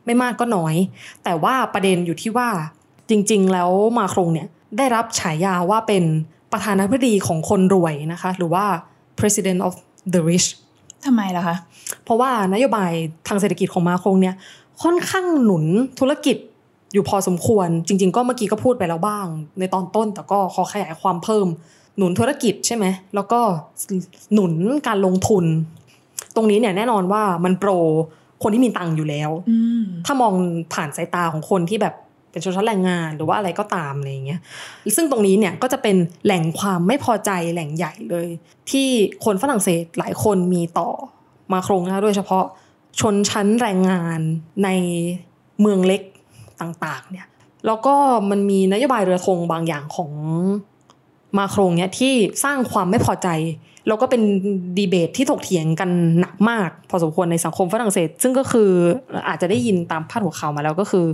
ไม่มากก็น้อย แต่ว่าประเด็นอยู่ที่ว่าจริง ๆ แล้วมาครงเนี่ยได้รับฉายาว่าเป็นปประธานาธิบดีของคนรวยนะคะ หรือว่า president of the rich ทำไมล่ะคะ เพราะว่านโยบายทางเศรษฐกิจของมาครงเนี่ยค่อนข้างหนุนธุรกิจ อยู่พอสมควร จริง ๆ ก็เมื่อกี้ก็พูดไปแล้วบ้าง ในตอนต้นแต่ก็ขอขยายความเพิ่ม หนุนธุรกิจใช่ไหมแล้วก็หนุนการลงทุน ตรงนี้เนี่ยแน่นอนว่ามันโปรคนที่มีตังค์อยู่แล้วอืมถ้ามองผ่านสายตาของคนที่แบบเป็นชนชั้นแรงงานหรือว่าอะไรก็ตามอะไรอย่างเงี้ย ซึ่งตรงนี้เนี่ยก็จะเป็นแหล่งความไม่พอใจแหล่งใหญ่เลย ที่คนฝรั่งเศสหลายคนมีต่อมาโครงนะคะโดยเฉพาะชนชั้นแรงงานในเมืองเล็ก ต่างๆเนี่ยแล้วก็มันมีนโยบายเรือธงบางอย่างของมาโครงเนี่ยที่สร้างความไม่พอใจ แล้วก็เป็นดีเบตที่ถกเถียงกันหนักมาก พอสมควรในสังคมฝรั่งเศส ซึ่งก็คืออาจจะได้ยินตามพาดหัวข่าวมาแล้วก็คือ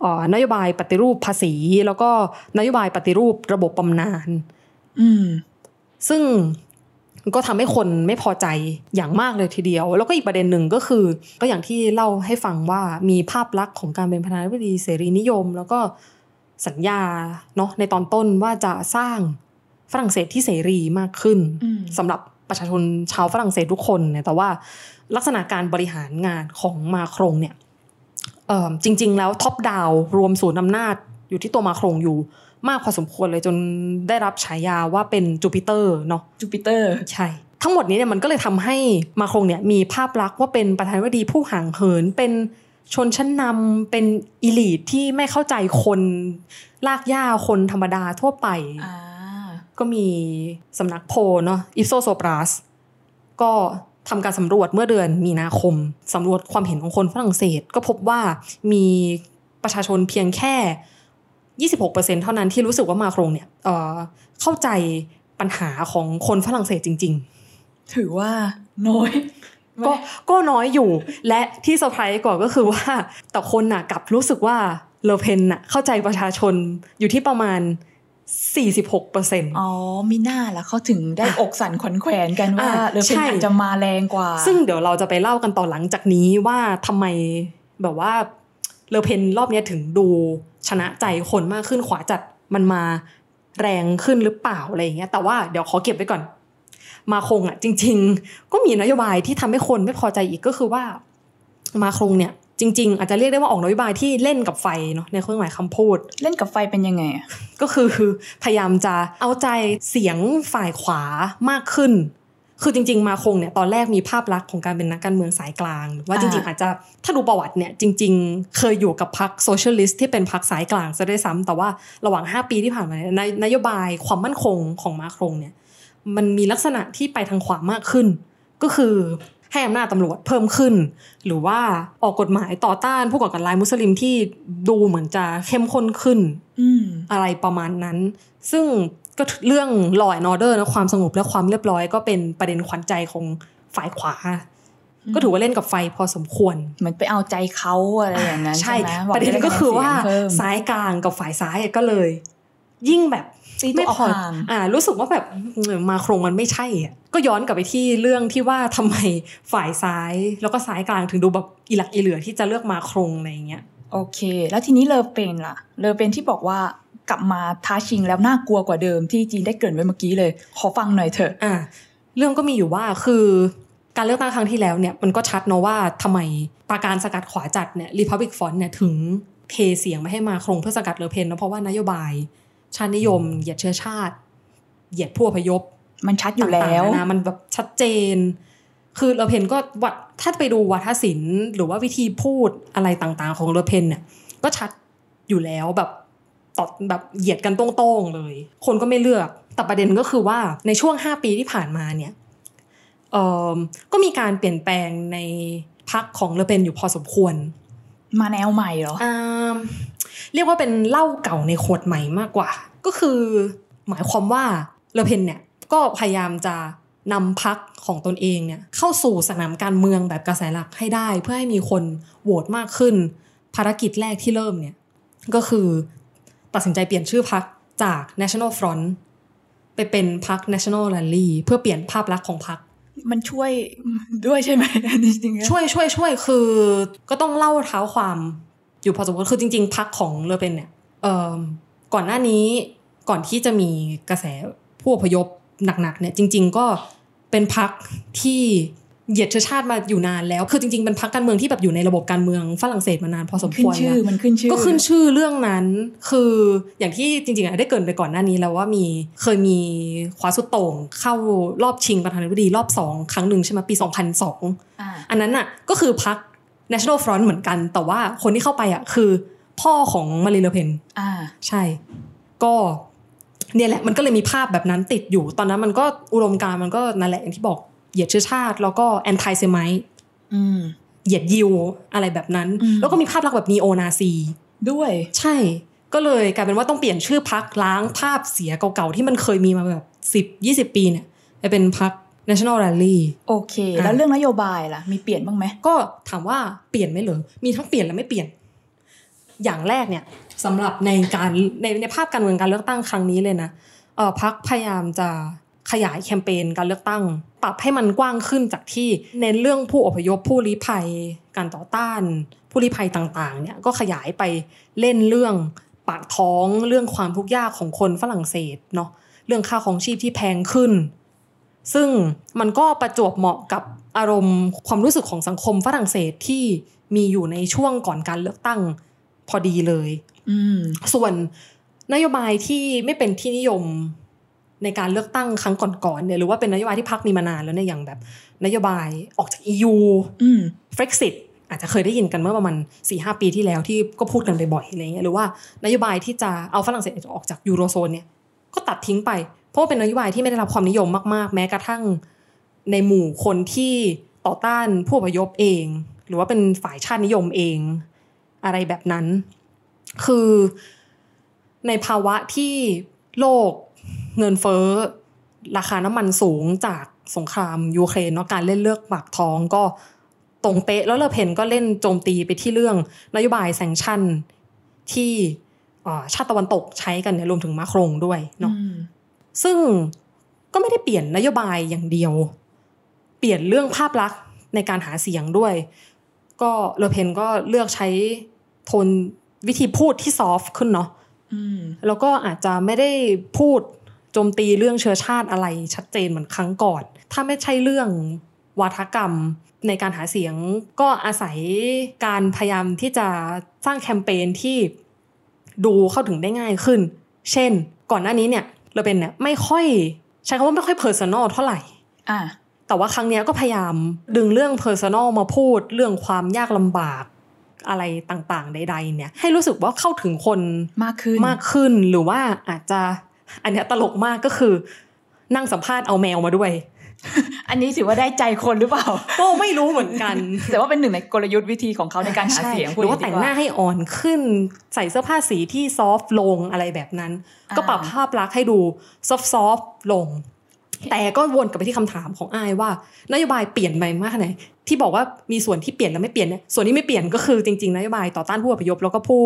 เอ่อนโยบายปฏิรูปภาษี แล้วก็นโยบายปฏิรูประบบบำนาญอืมซึ่ง ก็ทำให้คนไม่พอใจอย่างมากเลยทีเดียว แล้วก็อีกประเด็นหนึ่งก็คือ ก็อย่างที่เล่าให้ฟังว่ามีภาพลักษณ์ของการเป็นประธานาธิบดีเสรีนิยม แล้วก็สัญญาเนาะในตอนต้นว่าจะสร้างฝรั่งเศสที่เสรีมากขึ้นอืมสำหรับประชาชนชาวฝรั่งเศสทุกคนเนี่ยแต่ว่าลักษณะการบริหารงานของมาครงเนี่ยเอ่อจริง ๆ แล้ว top down รวมศูนย์อำนาจอยู่ที่ตัวมาครงอยู่ มากพอสมควรเลยจนได้รับฉายาว่าเป็นจูปิเตอร์เนาะจูปิเตอร์ใช่ ทั้งหมดนี้เนี่ยมันก็เลยทำให้มาครงเนี่ยมีภาพลักษณ์ว่าเป็นประธานาธิบดีผู้ห่างเหินเป็นชนชั้นนำเป็น elite ที่ไม่เข้าใจคนลากย่าคนธรรมดาทั่วไปอ่าก็มีสำนักโพลเนาะอิฟโซโซปรัสก็ทำการสำรวจเมื่อเดือนมีนาคมสำรวจความเห็นของคนฝรั่งเศส ก็พบว่ามีประชาชนเพียงแค่ 26%เท่านั้นที่รู้สึกว่ามาครงเนี่ยเอ่อเข้าใจปัญหาของคนฝรั่งเศสจริงถือว่าน้อยๆก็ก็น้อยอยู่ และที่เซอร์ไพรส์กว่าก็คือว่าแต่คนน่ะกลับรู้สึกว่าเลอเพนน่ะเข้าใจประชาชนอยู่ที่ประมาณ 46%อ๋อมีหน้าแล้วเขาถึงได้อกสั่นขวัญแขวนกันว่าอะเรือเป็นใช่อาจจะมาแรงกว่า ซึ่งเดี๋ยวเราจะไปเล่ากันต่อหลังจากนี้ว่าทำไมแบบว่าเลอเพนรอบเนี้ยถึงดู ชนะใจคนมากขึ้นขวาจัดมันมาแรงขึ้นหรือเปล่าอะไรอย่างเงี้ย แต่ว่าเดี๋ยวขอเก็บไว้ก่อน มาครงอะจริง ๆ ก็มีนโยบายที่ทำให้คนไม่พอใจอีกก็คือว่า มาครงเนี่ย จริง ๆ อาจจะเรียกได้ว่าออกนโยบายที่เล่นกับไฟเนาะในเครื่องหมายคำพูด เล่นกับไฟเป็นยังไงอะก็คือพยายามจะเอาใจเสียงฝ่ายขวามากขึ้น คือจริง ๆ มาครงเนี่ยตอนแรกมีภาพลักษณ์ของการเป็นนักการเมืองสายกลางหรือว่าจริง ๆ อาจจะถ้าดูประวัติเนี่ยจริง ๆ เคยอยู่กับพรรค Socialist ที่เป็นพรรคสายกลางซะด้วยซ้ำแต่ว่าระหว่าง 5 ปีที่ผ่านมาเนี่ยนโยบายความมั่นคงของมาครงเนี่ยมันมีลักษณะที่ไปทางขวามากขึ้น ก็คือให้อำนาจตำรวจเพิ่มขึ้น หรือว่าออกกฎหมายต่อต้านผู้ก่อการร้ายมุสลิมที่ดูเหมือนจะเข้มข้นขึ้นอืมอะไรประมาณนั้น ซึ่ง ก็เรื่อง law and order นะความสงบและความเรียบร้อย ก็เป็นประเด็นขวัญใจของฝ่ายขวา ก็ถือว่าเล่นกับไฟพอสมควรเหมือนไปเอาใจเขาอะไรอย่างนั้นใช่ใช่ไหมหวังประเด็นจไก็คือว่าคะแนนเสียงเพิ่มซ้ายกลางกับฝ่ายซ้ายก็เลย ยิ่งแบบตีตัวไม่พอออกห่างอ่า รู้สึกว่าแบบมาโครงมันไม่ใช่อะก็ย้อนกลับไปที่เรื่องที่ว่าทำไมฝ่ายซ้าย แล้วก็ซ้ายกลางถึงดูแบบอีหลักอีเหลือที่จะเลือกมาโครงอะไรอย่างเงี้ย โอเค แล้วทีนี้เลอเปนล่ะ เลอเปนที่บอกว่า กลับมาท้าชิงแล้วน่ากลัวกว่าเดิมที่จีนได้เกริ่นไว้เมื่อกี้เลย ขอฟังหน่อยเถอะอะเรื่องก็มีอยู่ว่าคือการเลือกตั้งครั้งที่แล้วเนี่ยมันก็ชัดเนาะว่าทำไมปราการสกัดขวาจัดเนี่ยรีพับลิกฟอนเนี่ยถึงเทเสียงมาให้มาครงเพื่อสกัดเลอเพนเนาะเพราะว่านโยบาย ชาตินิยม เหยียดเชื้อชาติ เหยียดผู้อพยพ มันชัดอยู่แล้วต่างๆนานามันแบบชัดเจน คือเลอเพนก็วัดถ้าไปดูวาทศิลป์หรือว่าวิธีพูดอะไรต่างๆ ของเลอเพนเนี่ยก็ชัดอยู่แล้วแบบ ตอดแบบเหยียดกันตรงๆเลย คนก็ไม่เลือก แต่ประเด็นก็คือว่าในช่วง 5 ปีที่ผ่านมาเนี่ยเอ่อก็มีการเปลี่ยนแปลงในพักของเลอเพนอยู่พอสมควร มาแนวใหม่เหรออ่าเรียกว่าเป็นเหล้าเก่าในขวดใหม่มากกว่า ก็คือหมายความว่าเลอเพนเนี่ยก็พยายามจะนำพักของตนเองเนี่ยเข้าสู่สนามการเมืองแบบกระแสหลักให้ได้ เพื่อให้มีคนโหวตมากขึ้น ภารกิจแรกที่เริ่มเนี่ยก็คือ ตัดสินใจเปลี่ยนชื่อพักจาก National Front ไปเป็นพัก National Rally เพื่อเปลี่ยนภาพลักษณ์ของพักมันช่วยด้วยใช่ไหมจริงๆช่วยช่วยช่วยคือก็ต้องเล่าเท้าความอยู่พอสมควรคือจริง ๆพักของเลอเปนเนี่ยเอ่อก่อนหน้านี้ก่อนที่จะมีกระแสผู้อพยพหนักๆเนี่ยจริง ๆ ก็เป็นพักที่ เหยียดเชื้อชาติมาอยู่นานแล้ว คือจริงๆเป็นพักการเมืองที่แบบอยู่ในระบบการเมืองฝรั่งเศสมานานพอสมขึ้คนวรชื่อแล้วมันขึ้นชื่อก็ขึ้นชื่อเรื่องนั้น คืออย่างที่จริงๆอะได้เกรินไปก่อนหน้านี้แล้วว่ามีเคยมีขวาสุดโต่งเข้ารอบชิงประธานาธิบดีรอบสองครั้งหนึ่งใช่ไหมปี 2002อ่าอันนั้นน่ะก็คือพัก National Front เหมือนกัน แต่ว่าคนที่เข้าไปอะคือ พ่อของมารีนเลอเพนอ่าใช่ ก็เนี่ยแหละมันก็เลยมีภาพแบบนั้นติดอยู่ ตอนนั้นมันก็อุดมการณ์มันก็นั่นแหละอย่างที่บอก เหยียดเชื้อชาติ แล้วก็ anti-Semite อืมเหยียดยิวอะไรแบบนั้นอืมแล้วก็มีภาพลักษณ์แบบนีโอนาซี ด้วย ใช่ ก็เลยกลายเป็นว่าต้องเปลี่ยนชื่อพักล้างภาพเสียเก่าๆ ที่มันเคยมีมาแบบสิบยี่สิบปีเนี่ยไปเป็นพัก National Rally โอเคอะแล้วเรื่องนโยบายล่ะ มีเปลี่ยนบ้างไหม ก็ถามว่าเปลี่ยนไหมเหรอ มีทั้งเปลี่ยนและไม่เปลี่ยน อย่างแรกเนี่ยสำหรับในการในในภาพการเมืองการเลือกตั้งครั้งนี้เลยนะเออพักพยายามจะขยายแคมเปญการเลือกตั้ง ปรับให้มันกว้างขึ้นจากที่เน้นเรื่องผู้อพยพผู้ลี้ภัย การต่อต้าน ผู้ลี้ภัยต่างๆเนี่ยก็ขยายไปเล่นเรื่องปากท้องเรื่องความทุกข์ยากของคนฝรั่งเศสเนาะเรื่องค่าของชีพที่แพงขึ้น ซึ่งมันก็ประจวบเหมาะกับอารมณ์ความรู้สึกของสังคมฝรั่งเศสที่มีอยู่ในช่วงก่อนการเลือกตั้งพอดีเลยอืมส่วนนโยบายที่ไม่เป็นที่นิยม ในการเลือกตั้งครั้งก่อนๆเนี่ยหรือว่าเป็นนโยบายที่พักมีมานานแล้วเนี่ยอย่างแบบ นโยบายออกจาก EU อืม Brexit อาจจะเคยได้ยินกันเมื่อประมาณ4ีหปีที่แล้วที่ก็พูดกันบ่อยๆอะไรเงี้ยหรือว่านโยบายที่จะเอาฝรั่งเศสออกจากยูโรโซนเนี่ยก็ตัดทิ้งไป เพราะว่าเป็นนโยบายที่ไม่ได้รับความนิยมมากๆ แม้กระทั่งในหมู่คนที่ต่อต้านผู้อพยพเอง หรือว่าเป็นฝ่ายชาตินิยมเอง อะไรแบบนั้น คือในภาวะที่โลก เงินเฟ้อ ราคาน้ำมันสูงจากสงครามยูเครนเนาะการเล่นเรื่องปากท้องก็ตรงเป๊ะ แล้วเลอเพนก็เล่นโจมตีไปที่เรื่องนโยบาย sanction ที่เอ่อชาติตะวันตกใช้กันเนี่ยรวมถึงมาครงด้วยเนาะอืมซึ่งก็ไม่ได้เปลี่ยนนโยบายอย่างเดียว เปลี่ยนเรื่องภาพลักษณ์ในการหาเสียงด้วย ก็เลอเพนก็เลือกใช้โทนวิธีพูดที่ soft ขึ้นเนาะอืมแล้วก็อาจจะไม่ได้พูดโจมตีเรื่องเชื้อชาติอะไรชัดเจนเหมือนครั้งก่อน ถ้าไม่ใช่เรื่องวาทกรรมในการหาเสียงก็อาศัยการพยายามที่จะสร้างแคมเปญที่ดูเข้าถึงได้ง่ายขึ้น เช่น ก่อนหน้านี้เนี่ยเลอเพนเนี่ยไม่ค่อย ใช้คำว่าไม่ค่อย personal เท่าไหร่อ่าแต่ว่าครั้งเนี้ยก็พยายามดึงเรื่อง personal มาพูดเรื่องความยากลำบากอะไรต่างๆ ใด ๆ เนี่ย ให้รู้สึกว่าเข้าถึงคนมากขึ้นมากขึ้นหรือว่าอาจจะ อันเนี้ยตลกมากก็คือนั่งสัมภาษณ์เอาแมวมาด้วย อันนี้ถือว่าได้ใจคนหรือเปล่า ก็ไม่รู้เหมือนกัน แต่ว่าเป็นหนึ่งในกลยุทธ์วิธีของเขาในการหาใช่เสียงหรือว่าพูดแต่งดีกหน้าให้อ่อนขึ้นใส่เสื้อผ้าสีที่ซอฟต์ลงอะไรแบบนั้นอ่าก็ปรับภาพลักษณ์ให้ดูซอฟต์ๆลง แต่ก็วนกลับไปที่คำถามของอ้ายว่า นโยบายเปลี่ยนไปมากแค่ไหนที่บอกว่ามีส่วนที่เปลี่ยนและไม่เปลี่ยนเนี่ยส่วนที่ไม่เปลี่ยนก็คือจริงๆนโยบายต่อต้านผู้อพยพแล้วก็ผู้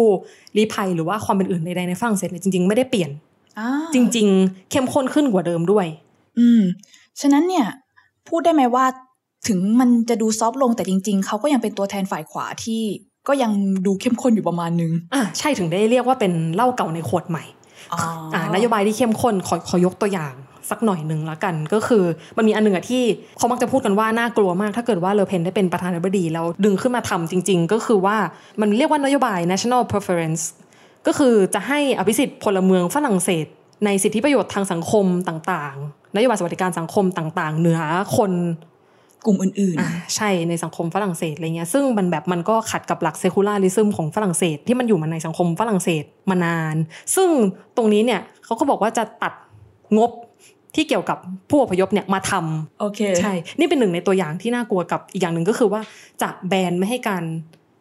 ลี้ภัยหรือว่าความเป็นอื่นใดๆในฝรั่งเศสเนี่ยจริงๆไม่ได้เปลี่ยนอ่า จริง ๆ เข้มข้นขึ้นกว่าเดิมด้วย อืม ฉะนั้นเนี่ย พูดได้ไหมว่าถึงมันจะดูซอฟต์ลงแต่จริง ๆ เขาก็ยังเป็นตัวแทนฝ่ายขวาที่ก็ยังดูเข้มข้นอยู่ประมาณนึง อะใช่ถึงได้เรียกว่าเป็นเหล้าเก่าในขวดใหม่อ๋อออ่านโยบายที่เข้มข้นขอขอยกตัวอย่างสักหน่อยหนึ่งละกัน ก็คือมันมีอันหนึ่งอะที่เขามักจะพูดกันว่าน่ากลัวมาก ถ้าเกิดว่าเลอเพนได้เป็นประธานาธิบดีแล้วดึงขึ้นมาทำจริง ๆ ก็คือว่ามันเรียกว่านโยบาย national preference ก็คือจะให้อภิสิทธิ์พลเมืองฝรั่งเศส ในสิทธิประโยชน์ทางสังคมต่างๆนโยบายสวัสดิการสังคมต่างๆ เหนือคนกลุ่มอื่นอ่าใช่ในสังคมฝรั่งเศสอะไรเงี้ยซึ่งมันแบบมันก็ขัดกับหลักเซคูลาริซึมของฝรั่งเศสที่มันอยู่มาในสังคมฝรั่งเศสมานาน ซึ่งตรงนี้เนี่ยเขาก็บอกว่าจะตัดงบที่เกี่ยวกับผู้อพยพเนี่ยมาทำๆโอเคใช่ นี่เป็นหนึ่งในตัวอย่างที่น่ากลัวกับอีกอย่างหนึ่งก็คือว่าจะแบนไม่ให้การ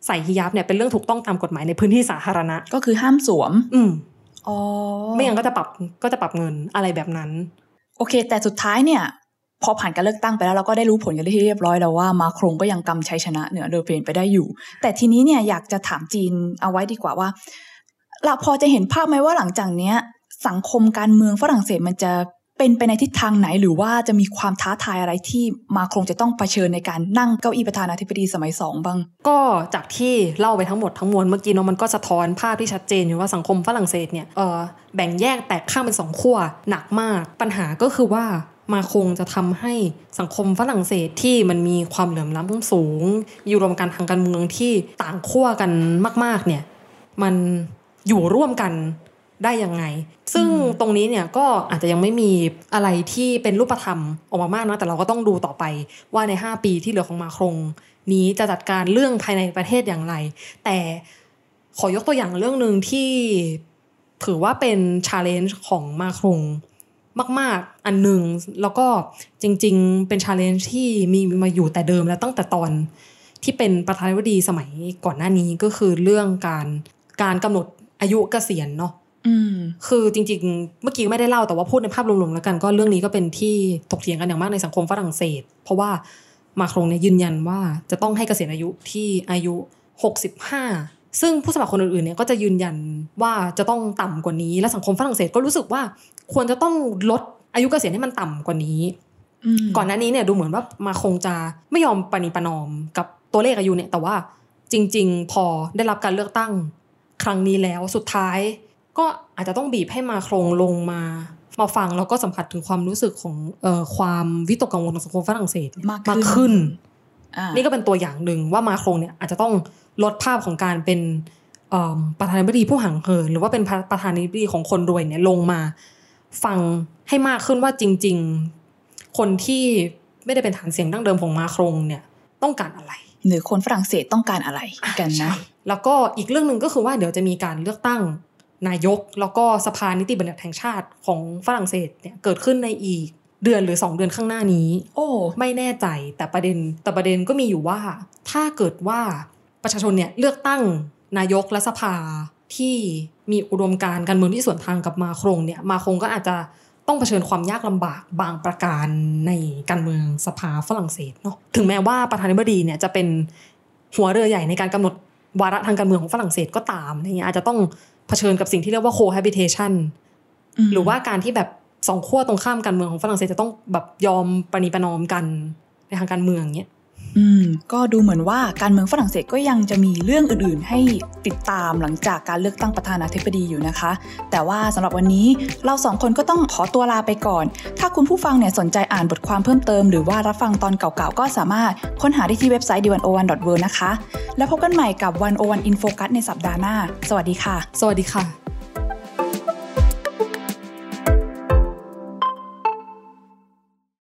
ใส่ฮิญาบเนี่ยเป็นเรื่องถูกต้องตามกฎหมายในพื้นที่สาธารณะ ก็คือห้ามสวม อืมอ๋อไม่งั้นก็จะปรับก็จะปรับเงินอะไรแบบนั้น โอเค แต่สุดท้ายเนี่ย พอผ่านการเลือกตั้งไปแล้วเราก็ได้รู้ผลกันที่เรียบร้อยแล้วว่ามาโครงก็ยังกำชัยชนะเหนือเดอเพนไปได้อยู่ แต่ทีนี้เนี่ยอยากจะถามจีนเอาไว้ดีกว่าว่าเราพอจะเห็นภาพไหมว่าหลังจากเนี้ย สังคมการเมืองฝรั่งเศสมันจะไป เป็นไปในทิศทางไหนหรือว่าจะมีความท้าทายอะไรที่มาคงจะต้องเผชิญในการนั่งเก้าอี้ประธานาธิบดีสมัยสองบ้าง ก็จากที่เล่าไปทั้งหมดทั้งมวลเมื่อกี้เนาะมันก็สะท้อนภาพที่ชัดเจนอยู่ว่าสังคมฝรั่งเศสเนี่ยเออแบ่งแยกแตกข้างเป็นสองขั้วหนักมาก ปัญหาก็คือว่ามาคงจะทำให้สังคมฝรั่งเศสที่มันมีความเหลื่อมล้ำสูง อยู่รวมกันทางการเมืองที่ต่างขั้วกันมาก ๆ เนี่ย มันอยู่ร่วมกัน ได้ยังไง ซึ่งตรงนี้เนี่ยก็อาจจะยังไม่มีอะไรที่เป็นรูปธรรมออกมามากนะแต่เราก็ต้องดูต่อไปว่าใน 5 ปีที่เหลือของมาครงนี้จะจัดการเรื่องภายในประเทศอย่างไร แต่ขอยกตัวอย่างเรื่องหนึ่งที่ถือว่าเป็นชาเลนจ์ของมาครงมาก ๆ อันหนึ่งแล้วก็จริง ๆ เป็นชาเลนจ์ที่มีมาอยู่แต่เดิมแล้วตั้งแต่ตอนที่เป็นประธานาธิบดีสมัยก่อนหน้านี้ก็คือเรื่องการการกำหนดอายุเกษียณเนาะอืม คือจริง ๆ เมื่อกี้ไม่ได้เล่าแต่ว่าพูดในภาพรวมๆแล้วกัน ก็เรื่องนี้ก็เป็นที่ถกเถียงกันอย่างมากในสังคมฝรั่งเศส เพราะว่ามาครงเนี่ยยืนยันว่าจะต้องให้เกษียณอายุที่อายุ 65 ซึ่งผู้สมัครคนอื่นๆเนี่ยก็จะยืนยันว่าจะต้องต่ำกว่านี้ และสังคมฝรั่งเศสก็รู้สึกว่าควรจะต้องลดอายุเกษียณให้มันต่ำกว่านี้อืมก่อนหน้านี้เนี่ยดูเหมือนว่ามาคงจะไม่ยอมปณีประนอมกับตัวเลขอายุเนี่ยแต่ว่าจริง ๆ พอได้รับการเลือกตั้งครั้งนี้แล้วสุดท้าย ก็อาจจะต้องบีบให้มาโครงลงมา มาฟังแล้วก็สัมผัสถึงความรู้สึกของเอ่อความวิตกกังวลของสังคมฝรั่งเศสเนี่ยมากขึ้นขึ้นอ่านี่ก็เป็นตัวอย่างหนึ่งว่ามาโครงเนี่ยอาจจะต้องลดภาพของการเป็นเอิ่มประธานาธิบดีผู้ห่างเหินหรือว่าเป็นประธานาธิบดีของคนรวยเนี่ยลงมา ฟังให้มากขึ้นว่าจริง ๆ คนที่ไม่ได้เป็นฐานเสียงดั้งเดิมของมาโครงเนี่ยต้องการอะไร หรือคนฝรั่งเศสต้องการอะไรกันนะใช่แล้วก็อีกเรื่องหนึ่งก็คือว่าเดี๋ยวจะมีการเลือกตั้ง นายก แล้วก็สภานิติบัญญัติแห่งชาติของฝรั่งเศสเนี่ยเกิดขึ้นในอีกเดือนหรือ 2 เดือนข้างหน้านี้ โอ้ไม่แน่ใจแต่ประเด็นแต่ประเด็นก็มีอยู่ว่า ถ้าเกิดว่าประชาชนเนี่ยเลือกตั้งนายกและสภาที่มีอุดมการณ์การเมืองที่สวนทางกับมาโครงเนี่ยมาโครงก็อาจจะต้องเผชิญความยากลำบากบางประการในการเมืองสภาฝรั่งเศสเนาะถึงแม้ว่าประธานาธิบดีเนี่ยจะเป็นหัวเรือใหญ่ในการกำหนดวาระทางการเมืองของฝรั่งเศสก็ตามอะไรเงี้ยอาจจะต้อง เผชิญกับสิ่งที่เรียกว่า cohabitation อืมหรือว่าการที่แบบสองขั้วตรงข้ามการเมืองของฝรั่งเศสจะต้องแบบยอมปณีประนอมกันในทางการเมืองเนี้ย อืมก็ดูเหมือนว่าการเมืองฝรั่งเศสก็ยังจะมีเรื่องอื่นๆ ให้ติดตามหลังจากการเลือกตั้งประธานาธิบดีอยู่นะคะ แต่ว่าสำหรับวันนี้เราสองคนก็ต้องขอตัวลาไปก่อน ถ้าคุณผู้ฟังเนี่ยสนใจอ่านบทความเพิ่มเติม หรือว่ารับฟังตอนเก่าๆ ก็สามารถค้นหาได้ที่เว็บไซต์ d 1 0 1 w o r l d นะคะ แล้วพบกันใหม่กับ 101 In Focus ในสัปดาห์หน้า สวัสดีค่ะ สวัสดีค่ะ